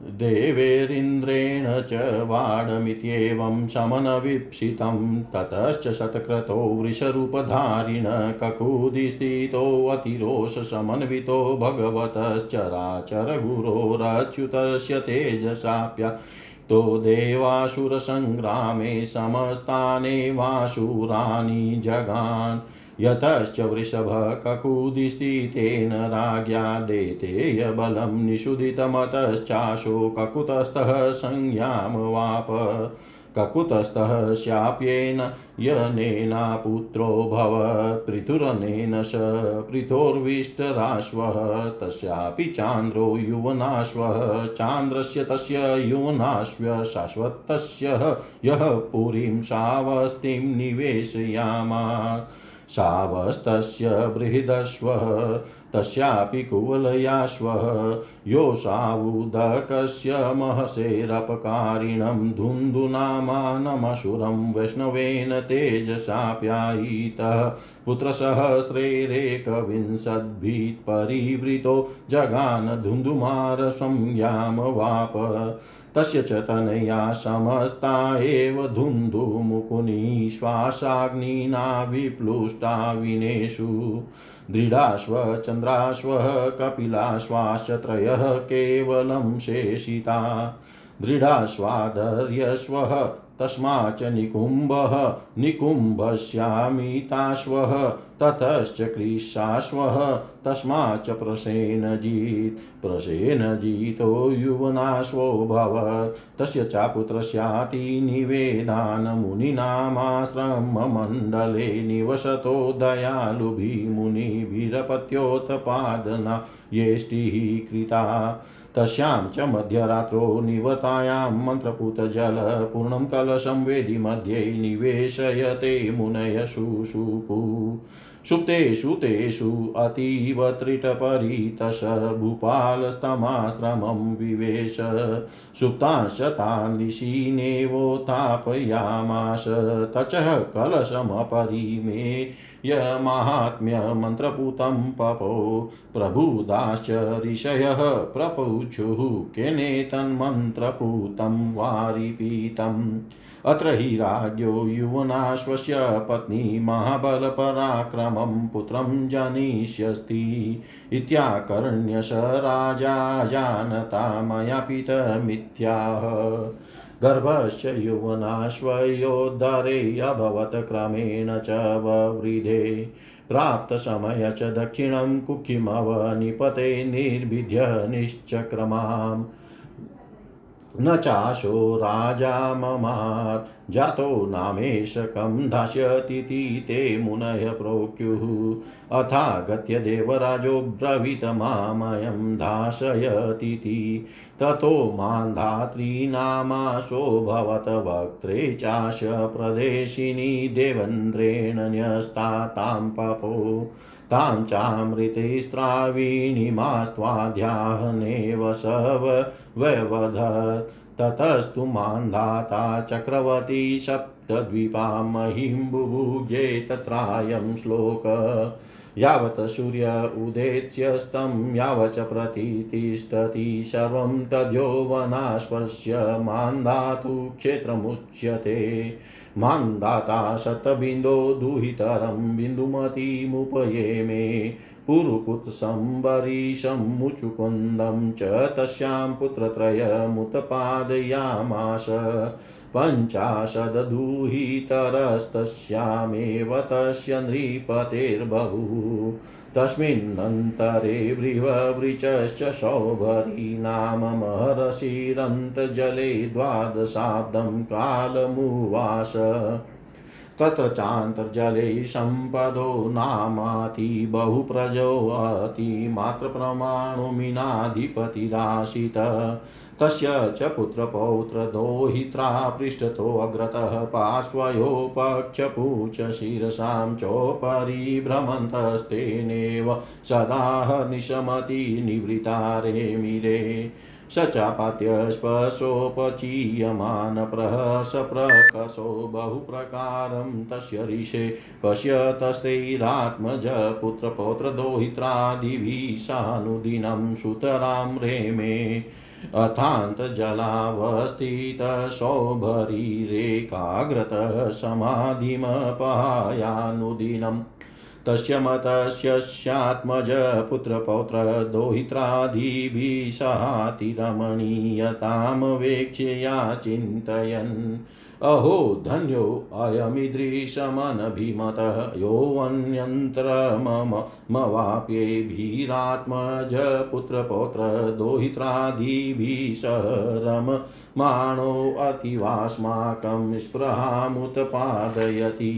देवेरिन्द्रेण च वाडमित्येवं शमनवीप्सितं ततश्च शतक्रतो वृषरूपधारिण ककुदिस्थितोऽतिरोषसमन्वितो भगवतश्चराचरगुरोरच्युतस्य तेजसाप्या। तो देवासुरसङ्ग्रामे समस्तानेवासुराणि जगान्। यतश्च वृषभः ककुदिस्थितेन राज्ञा देतेयबलं निषुदितमतश्चाशो ककुतस्थः संज्ञामवाप ककुतस्थः शाप्येन यनेना पुत्रो भवत् पृथुरनेन स पृथोर्विष्टराश्वः तस्यापि चान्द्रो युवनाश्वः, चान्द्रस्य तस्य युवनाश्व शाश्वतस्य यः पुरीं सावस्तिं निवेशयामात्। सावस्तस्य बृहदश्वः तस्यापि कुवलयाश्वः। योऽसावुदकस्य महसेरपकारिणं धुन्धुनामानमसुरं वैष्णवेन तेजसाप्यायितः। पुत्रसहस्रैरेकविंशद्भित्परिवृतो जगान धुन्धुमारसंज्ञामवाप तस्य च तनया समस्ता एव धुन्धुमुकुनी श्वासाग्निना विप्लुष्टा विनेषु दृढाश्व चंद्राश्व कपिलाश्वाश्च त्रयः केवलं शेषिता। दृढाश्वाधर्यश्वः तस्माच्च निकुम्भः, निकुम्भस्यामिताश्वः, ततश्च क्रीशाश्वः तस्माच्च प्रसेनजीत् प्रसेनजितो युवनाश्वो भवत्। तस्य चापुत्रस्यातिनिवेदानमुनिनामाश्रममण्डले निवसतो दयालुभिः मुनिभिरपत्योत्पादना येष्टिः कृता। तस्यां च मध्यरात्रो निवतायां मन्त्रपूतजलपूर्णं कलशं वेदि मध्ये निवेशयते मुनय शुशुपु। सुप्तेषु तेषु अतीव त्रिटपरितश भूपालस्तमाश्रमं विवेश। सुप्तांश्च तान् निशीनेवोत्थापयामास तचः कलशमपरिमे। यमाहात्म्यमन्त्रपूतं पपो प्रबुदाश्च ऋषयः प्रपुच्छुः केनेतन्मन्त्रपूतं वारिपीतम् अत्र हि राज्ञो युवनाश्वस्य पत्नी महाबलपराक्रमं पुत्रं जनिष्यस्ति इत्याकर्ण्य स राजा जानता मया पितमित्याह गर्भश्च युवनाश्वयोद्धरे अभवत् क्रमेण च ववृधे। प्राप्तसमय च दक्षिणं कुक्षिमवनिपते निर्भिद्य निश्चक्रमाम्। न चाशो राजा ममात्। जातो नामेशकं दास्यतीति ते मुनय प्रोक्युः। अथागत्य देवराजो ब्रवीत मामयं दाशयतीति ततो मान्धात्रीनामाशो भवत वक्त्रे चाश प्रदेशिनी देवेन्द्रेण न्यस्ता तां पपो। तां चामृते स्त्राविणीमास्त्वाध्याहनेव सव व्यवधत्। ततस्तु मान्धाता चक्रवर्ती सप्तद्वीपा महिं तत्रायं श्लोक। यावत् सूर्य उदेत्स्यस्तं यावच्च प्रतितिष्ठति। सर्वं तद्यौवनाश्वस्य मान्धातु क्षेत्रमुच्यते। मान्दाता शतबिन्दो दुहितरं बिन्दुमतीमुपये मे पुरुकुत्सम्बरीशमुचुकुन्दं च तस्यां पुत्रत्रयमुत्पादयामास पञ्चाशददुहितरस्तस्यामेव तस्य नृपतेर्बभूः तस्मिन्नन्तरे वृववृचश्च सौभरी नाम महर्षिरन्तजले द्वादशाब्दं कालमुवास तत्र चान्तर्जले सम्पदो नामाति बहुप्रजोऽति मात्रप्रमाणुमिनाधिपतिराशित तस्य च पुत्रपौत्रदोहित्रा पृष्ठतोऽग्रतः पार्श्वयो पक्षपूच शिरसां चोपरि भ्रमन्तस्तेनेव सदा निशमति निवृता रेमिरे। स चापात्यस्पर्शोपचीयमानप्रहसप्रकसो बहुप्रकारं तस्य ऋषे पश्यतस्तैरात्मज पुत्रपौत्रदोहित्रादिभिः सानुदिनं सुतरां रेमे अथान्तजलावस्थितसौभरीरेकाग्रतः समाधिमपहायानुदिनम् तस्य मतस्यस्यात्मज पुत्रपौत्रदोहित्रादिभिः सहातिरमणीयतामवेक्ष्यया चिन्तयन्। अहो धन्यो अयमीदृशमनभिमतः। योऽन्यन्त्रमवाप्येभिरात्मज पुत्रपौत्रदोहित्रादिभिः सह रममाणोऽतिवास्माकं स्पृहामुत्पादयति।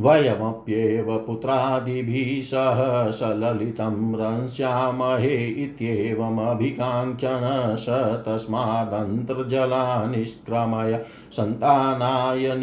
वयमप्येव पुत्रादिभिः सह सललितं रंस्यामहे इत्येवमभिकाङ्क्षन् स तस्मादन्तर्जला निष्क्रमय सन्तानाय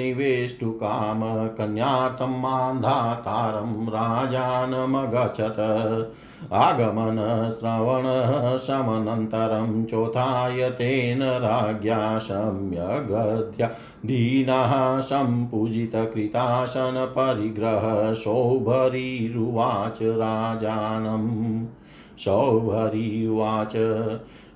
काम कन्यार्थं मान्धातारं राजानमगच्छत्। आगमनश्रवणः शमनन्तरं चोथायतेन राज्ञा सम्यगध्या दीनः सम्पूजितकृतासनपरिग्रह सौभरीरुवाच राजानम्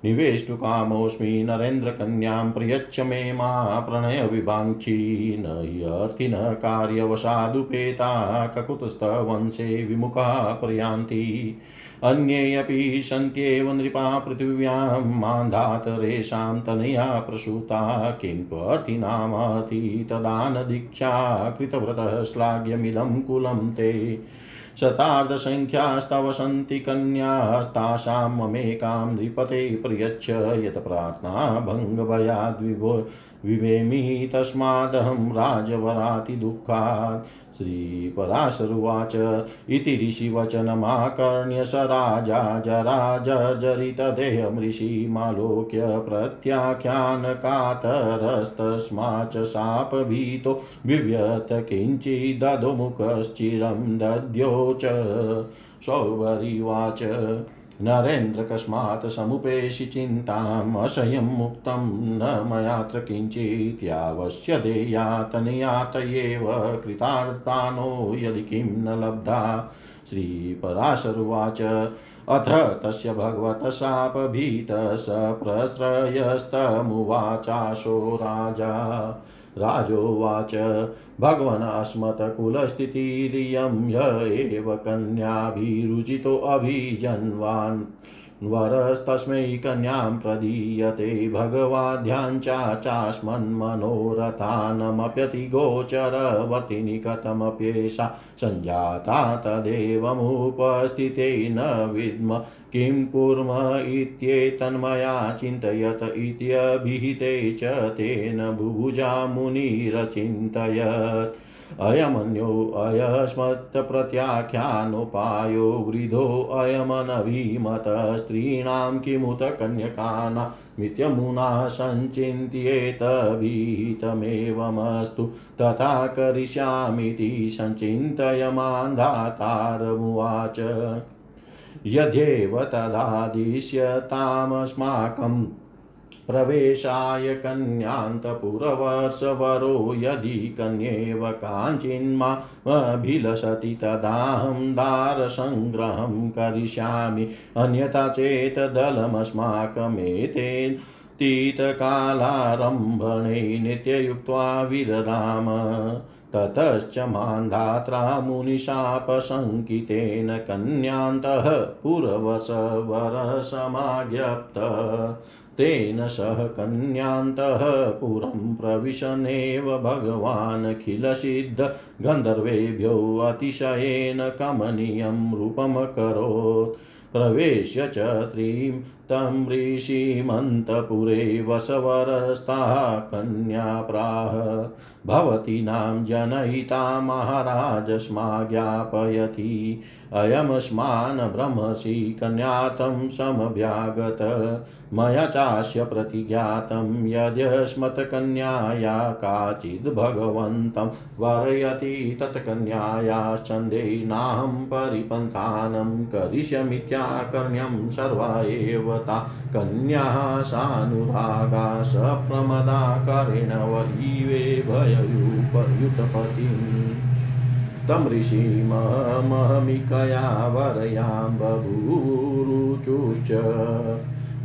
सौभरीवाच निवेष्टुकामोऽस्मि नरेन्द्रकन्यां प्रयच्छ मे मा प्रणयविवाञ्छी न ह्यर्थिन कार्यवशादुपेता, ककुतस्थवंशे विमुखा प्रयान्ति। अन्ये अपि सन्त्येव नृपा पृथिव्यां मान्धातरेषां तनया प्रसूता। किं त्वर्थीनामति तदानदीक्षा कृतव्रतः श्लाघ्यमिदं कुलं ते। शतार्धसङ्ख्यास्तव सन्ति कन्यास्तासां ममेकां नृपते प्रयच्छ यत् प्रार्थना भङ्गभयाद्विभो विवेमि तस्मादहं राजवरातिदुःखात्। श्रीपराशरुवाच इति ऋषिवचनमाकर्ण्य स राजा जराजर्जरितदेहमृषिमालोक्य प्रत्याख्यानकातरस्तस्मा च शापभीतो विव्यत किञ्चिदधोमुखश्चिरं दद्यो च सौवरिवाच नरेन्द्र कस्मात् समुपेशि चिन्ताम् अशयं मुक्तं न मयात्र किञ्चित्यावश्य देयातनयात एव कृतार्थानो यदि किं न लब्धा। श्रीपराशरुवाच अथ तस्य भगवतः शापभीतः स प्रश्रयस्तमुवाचाशो राजा। राजोवाच भगवन् अस्मत्कुलस्थितिरियं य एव कन्याभिरुचितोऽभिजन्वान् वरस्तस्मै कन्यां प्रदीयते। भगवाद्याञ्चाचास्मन्मनोरथानमप्यतिगोचरवर्तिनि कथमप्येषा सञ्जाता तदेवमुपस्थिते न विद्म। किं कुर्म इत्येतन्मया चिन्तयत इत्यभिहिते च तेन बुभुजा मुनिरचिन्तयत्। अयमन्यो अयस्मत्प्रत्याख्यानोपायो वृद्धोऽयमनभिमत स्त्रीणां किमुत कन्यकानामित्यमुना सञ्चिन्त्येतभीतमेवमस्तु तथा करिष्यामीति सञ्चिन्तयमान्धातारमुवाच यद्येव तदादिश्यतामस्माकम् प्रवेशाय कन्यान्तपुरवर्षवरो यदि कन्येव काञ्चिन्माभिलषति तदाहं दारसङ्ग्रहं करिष्यामि, अन्यथा चेत् दलमस्माकमेतेन तीतकालारम्भणे नित्ययुक्त्वा विरराम। ततश्च मान्धात्रा मुनिशापशङ्कितेन कन्यान्तः पुरवसवरसमाज्ञप्त तेन सह कन्यान्तः पुरं प्रविशनेव भगवानखिलसिद्ध गन्धर्वेभ्यो अतिशयेन कमनीयं रूपमकरोत्। प्रवेश्य च त्रीं तं ऋषिमन्तपुरे वसवरस्ता कन्या प्राह भवतीनां जनयिता महाराजस्मा ज्ञापयति अयमस्मान् ब्रह्मसि कन्यार्थं समभ्यागत। मया चास्य प्रतिज्ञातं यद्यस्मत्कन्याया काचिद् भगवन्तं वारयति। तत्कन्यायाश्चन्देनाहं परिपन्थानं करिष्यमित्याकर्ण्यं सर्वा एव ता। कन्याः सानुरागा सप्रमदा करेण वहीवे भययुपयुतपतिम् तं ऋषिमहमिकया वरयां बभूरुचुश्च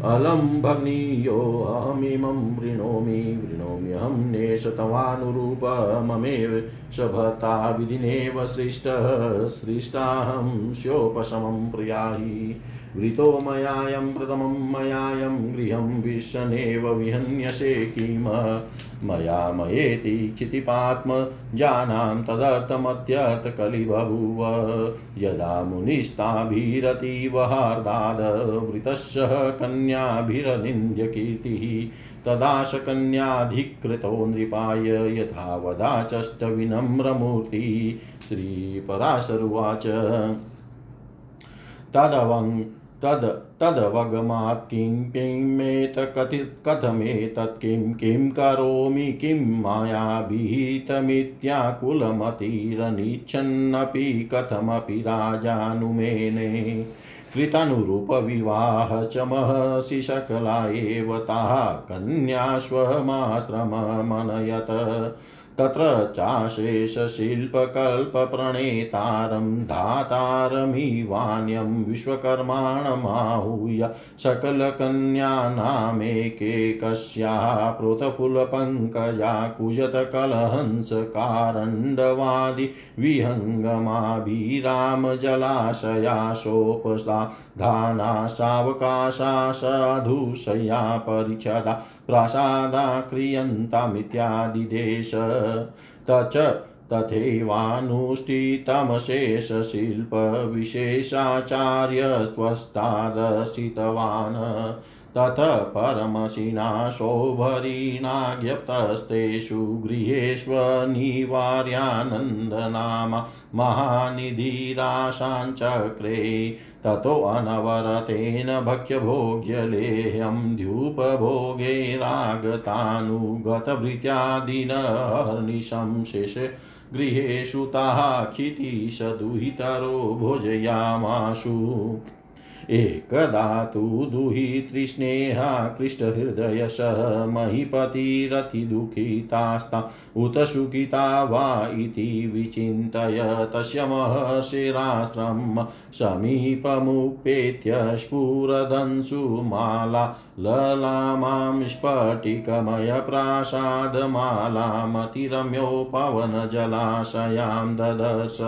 अलं भग्नीयोऽहमिमं वृणोमि, वृणोम्यहं नेशतवानुरूपममेव सभता विधिनेव सृष्टः। सृष्टाहं स्योपशमं प्रियाहि। वृतो मयायं, प्रथमं मयायं, गृहं विशनेव विहन्यसे किम? मया मयेति क्षितिपात्मजानां तदर्थमत्यर्थकलिबभूव यदा मुनिस्ताभिरतीवहार्दाद वृतस्य कन्याभिरनिन्द्यकीर्तिः, तदा स कन्याधिकृतो नृपाय यथावदाचष्टविनम्रमूर्ति श्रीपराशरुवाच तदवङ् तद् तदवगमात् किं किमेतकथि कथमेतत् किं किं करोमि, किं मायाभीतमित्याकुलमतिरनिच्छन्नपि कथमपि राजानुमेने। कृतानुरूपविवाह च महसि सकला एव, ताः तत्र चाशेषशिल्पकल्पप्रणेतारं धातारमिवान्यं विश्वकर्माणमाहूय सकलकन्यानामेकेकस्याः प्रोतफुलपङ्कजा कुजतकलहंसकारण्डवादि विहङ्गमाभिरामजलाशयाशोपसा धाना सावकाशा साधुशया परिच्छदा प्रासादा क्रियन्तामित्यादिदेश तच तथैवानुष्ठितमशेषशिल्पविशेषाचार्यस्त्वस्तादर्शितवान् तत परमशिना शोभरीणाज्ञप्तस्तेषु गृहेष्वनिवार्यानन्दनामा महानिधिराशाञ्चक्रे ततोऽनवरतेन भक्ष्यभोग्यलेहं द्युपभोगैरागतानुगतभृत्यादिनहर्निशं शेष गृहेषु ताः क्षितिशदुहितरो भोजयामाशु। एकदा तु दुहितृस्नेहाकृष्टहृदयश महीपतिरतिदुःखितास्ता उत सुखिता वा इति विचिन्तय तस्य महर्षिराश्रम समीपमुपेत्य स्फुरदंशुमाला ललामां स्फटिकमयप्रासादमालामतिरम्योपवनजलाशयां ददर्श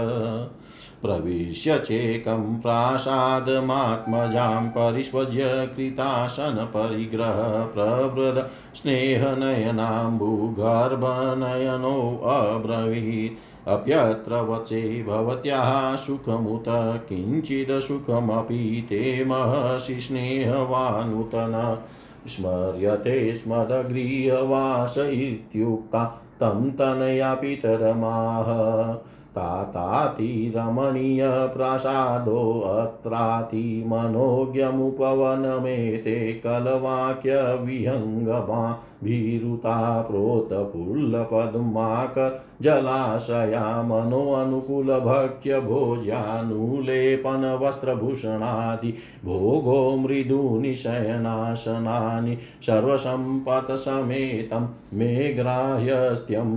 प्रविश्य चेकं प्रासादमात्मजां परिष्वज्य कृतासनपरिग्रह प्रवृद स्नेहनयनाम्बुगर्भनयनोऽब्रवीत् अप्यत्र वचे भवत्याः सुखमुत किञ्चित् सुखमपि ते महर्षि स्नेहवानुतन। स्मर्यते स्मदगृहवास इत्युक्ता तं तनया पितरमाह तातातिरमणीयप्रासादोऽत्रातिमनोज्ञमुपवनमेते कलवाक्यविहङ्गमा भीरुता प्रोतफुल्लपद्माक जलाशया भोज्यानुलेपनवस्त्रभूषणादि भोगो मृदूनि शयनाशनानि सर्वसम्पत्समेतं मे ग्राह्यस्त्यम्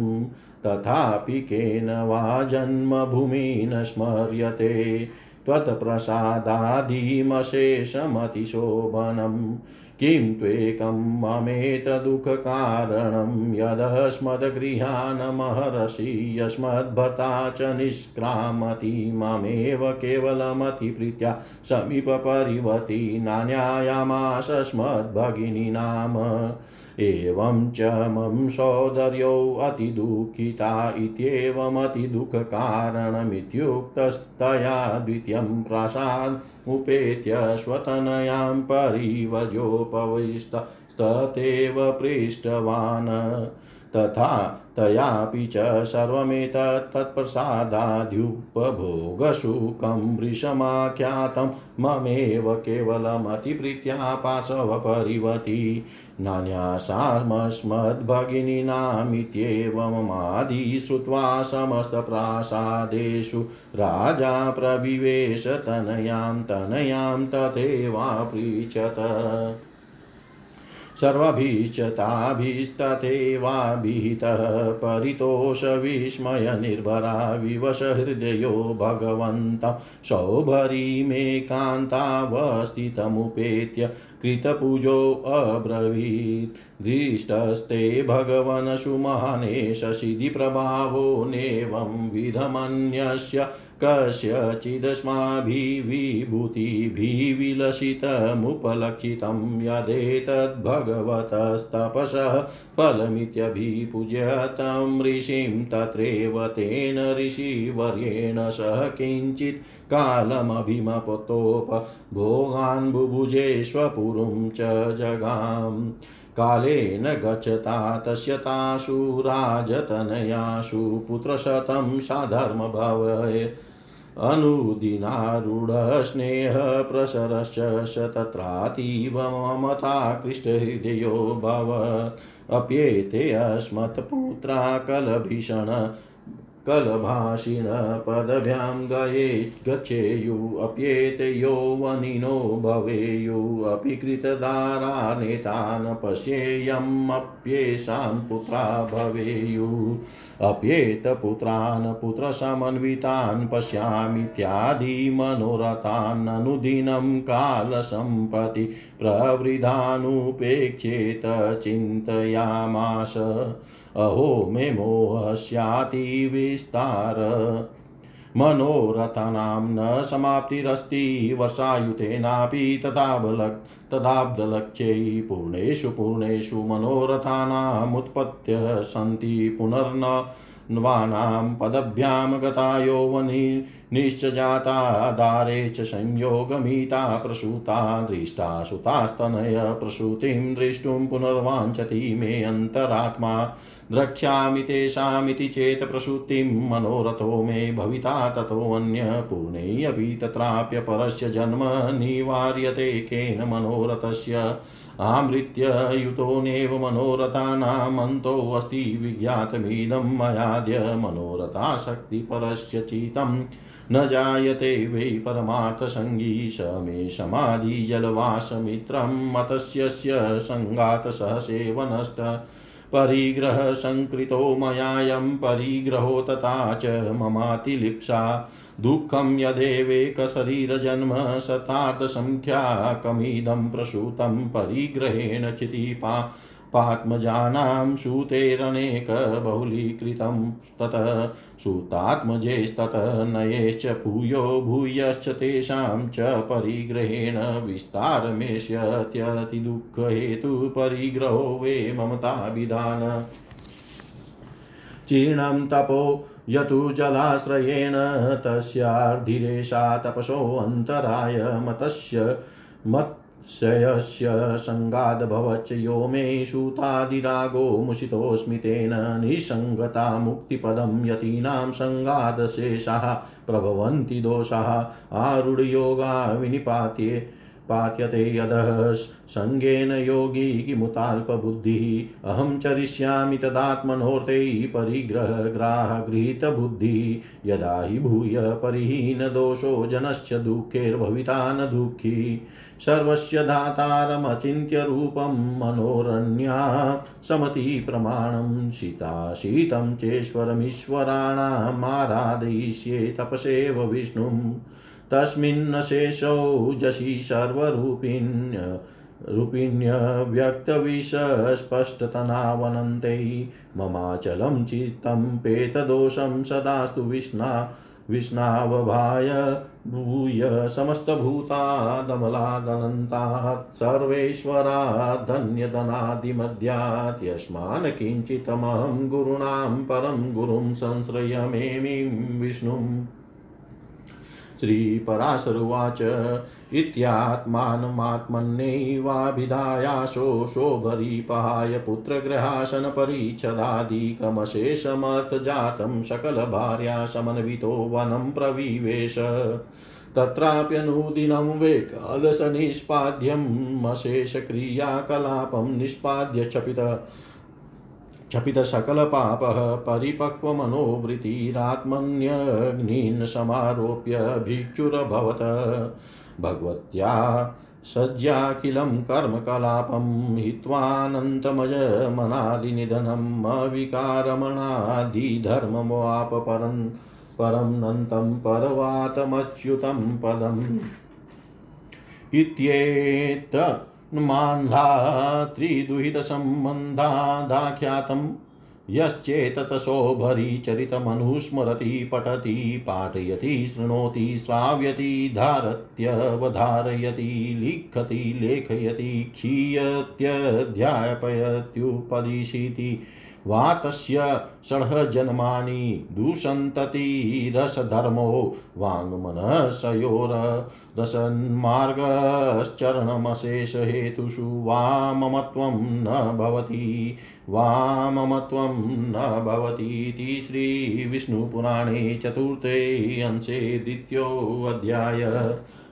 तथापि केन वा जन्मभूमिः स्मर्यते। त्वत्प्रसादादिमशेषमतिशोभनम् किं त्वेकं ममेतदुःखकारणं। यदस्मद्गृहान् महर्षि यस्मद्भर्ता च निष्क्रामति। ममेव केवलमतिप्रीत्या समीपपरिवर्ति नान्यायामाशस्मद्भगिनी नाम। एवं च मम सौदर्यौ अतिदुःखिता इत्येवमतिदुःखकारणमित्युक्तस्तया द्वितीयं प्रासाद् उपेत्य स्वतनयां परिवजोपविष्टस्तथैव पृष्टवान्। तथा तयापि च सर्वमेतत् तत्प्रसादाद्युपभोगसुखं वृषमाख्यातं ममेव केवलमतिप्रीत्या पार्श्वपरिवती नान्यासामस्मद्भगिनीनामित्येवमादि श्रुत्वा समस्तप्रासादेषु राजा प्रविवेश तनयां तनयां तथैवापृच्छत सर्वभिश्च ताभिस्तथैवाभिहितः परितोषविस्मयनिर्भरा विवश हृदयो भगवन्तं सौभरीमेकान्तावस्थितमुपेत्य कृतपूजोऽब्रवीत् दृष्टस्ते भगवन् सुमहानेश सिद्धिप्रभावो नेवं विधमन्यस्य कस्यचिदस्माभिर्विभूतिभिविलसितमुपलक्षितं यदेतद्भगवतस्तपसः फलमित्यभिपूज्यतं ऋषिं तत्रैव तेन ऋषिवर्येण सह किञ्चित् कालमभिमपतोप भोगान् बुभुजेष्वपुरुं च जगाम् कालेन गच्छता तस्यताशु राजतनयाशु पुत्रशतं साधर्म साधर्मभवये अनुदिनारूढस्नेहप्रसरश्च शतत्रातीव तत्रातीव ममता कृष्टहृदयो भव। अप्येते अस्मत्पुत्रा कलभीषण कलभाषिण पदभ्यां गए गच्छेयु अप्येते यौवनिनो भवेयु अपि कृतदारा नेता न पश्येयमप्येषां पुत्रा भवेयु। अप्येतपुत्रान् पुत्रसमन्वितान् पश्यामीत्यादिमनोरथान् अनुदिनं कालसम्प्रति प्रवृद्धानुपेक्षेत चिन्तयामास। अहो मे मोहस्यातिविस्तार मनोरथानां न समाप्तिरस्ति वर्षायुतेनापि तथाबलक् तथाब्दलक्ष्यै पूर्णेषु पूर्णेषु मनोरथानामुत्पत्त्यः सन्ति पुनर्न न्वानां पदभ्यां गता यौवनी निश्चजाता दारे च संयोगमिता प्रसूता, दृष्टा सुतास्तनय प्रसूतिं द्रष्टुं पुनर्वाञ्छति मे अन्तरात्मा। द्रक्ष्यामि तेषामिति चेत् प्रसूतिं मनोरथो मे भविता ततोऽन्य पूर्णेऽपि तत्राप्यपरस्य जन्म निवार्यते केन मनोरथस्य। आमृत्य युतो नैव मनोरथानामन्तोऽस्ति विज्ञातमिदं मयाद्य मनोरथाशक्तिपरस्य चितं। न जायते वै परमार्थसङ्गी स मे समाधिजलवासमित्रं मतस्यस्य सङ्गात् सहसेवनष्ट परिग्रहसङ्कृतो मयायं परिग्रहो तथा च ममातिलिप्सा। दुःखं यदेवेकशरीरजन्म शतार्थसङ्ख्याकमिदं प्रसूतं परिग्रहेण चितिपा पात्मजानां सूतेरनेकबहुलीकृतं ततः सूतात्मजेस्ततः नयेश्च भूयो भूयश्च तेषां च परिग्रहेण विस्तारमेष्यत्यतिदुःखहेतु परिग्रहो वे ममताभिधान जीर्णं तपो यतु जलाश्रयेण, तस्यार्धिरेषा तपसोऽन्तराय मतस्य मत् शयस्य सङ्गाद्भवच्च यो मे सूतादिरागो मुषितोऽस्मि तेन निसङ्गता मुक्तिपदं यतीनां सङ्गादशेषाः प्रभवन्ति दोषाः आरूढयोगा विनिपात्ये पात्यते यदः सङ्गेन योगी किमुताल्पबुद्धिः। अहं चरिष्यामि तदात्मनोर्ते परिग्रहग्राहगृहीतबुद्धिः। यदा हि भूय परिहीनदोषो जनश्च दुःखेर्भविता न दुःखी। सर्वस्य दातारमचिन्त्यरूपं मनोरण्या समतिप्रमाणं शीताशीतं चेश्वरमीश्वराणामाराधयिष्ये तपसेव विष्णुम्। तस्मिन्नशेषौ जसि सर्वरूपिण्य रूपिण्यव्यक्तविषस्पष्टतनावनन्ते ममाचलं चित्तं पेतदोषं सदास्तु विष्णा विष्णावभाय भूय समस्तभूतादमलादनन्तात्। सर्वेश्वरात् धन्यधनादिमध्यात् यस्मान् किञ्चितमहं गुरूणां परं गुरुं संश्रयमेमिं विष्णुम्। श्रीपराशरुवाच। इत्यात्मानमात्मन्यैवाभिधायाशो शोभरीपहाय पुत्रग्रहासनपरिच्छदादिकमशेषमर्थजातं सकलभार्या समन्वितो वनं प्रविवेश। तत्राप्यनुदिनं वेकादशनिष्पाद्यम् अशेषक्रियाकलापं निष्पाद्य चपित। क्षपितसकलपापः परिपक्वमनोवृत्तिरात्मन्यग्नीन् समारोप्य भिक्षुरभवत् भगवत्या सज्जाखिलं कर्मकलापं हित्वानन्तमजमनादिनिधनम् अविकारमणादिधर्ममवाप परं परं नन्तं परवातमच्युतं पदम्। इत्येत मान्धा त्रिदुहितसम्बन्धादाख्यातं यश्चेततशोभरीचरितमनुस्मरति पठति पाठयति शृणोति श्राव्यति धारत्यवधारयति लिखति लेखयति क्षीयत्यध्यापयत्युपदिशिति। वा तस्य षड्जन्मानि दूषन्ततिरसधर्मो वाङ्मनसयोरसन्मार्गश्चरणमशेषहेतुषु वाममत्वं न भवति, वाममत्वं न भवतीति श्रीविष्णुपुराणे चतुर्थे अंशे द्वितीयोऽध्याय।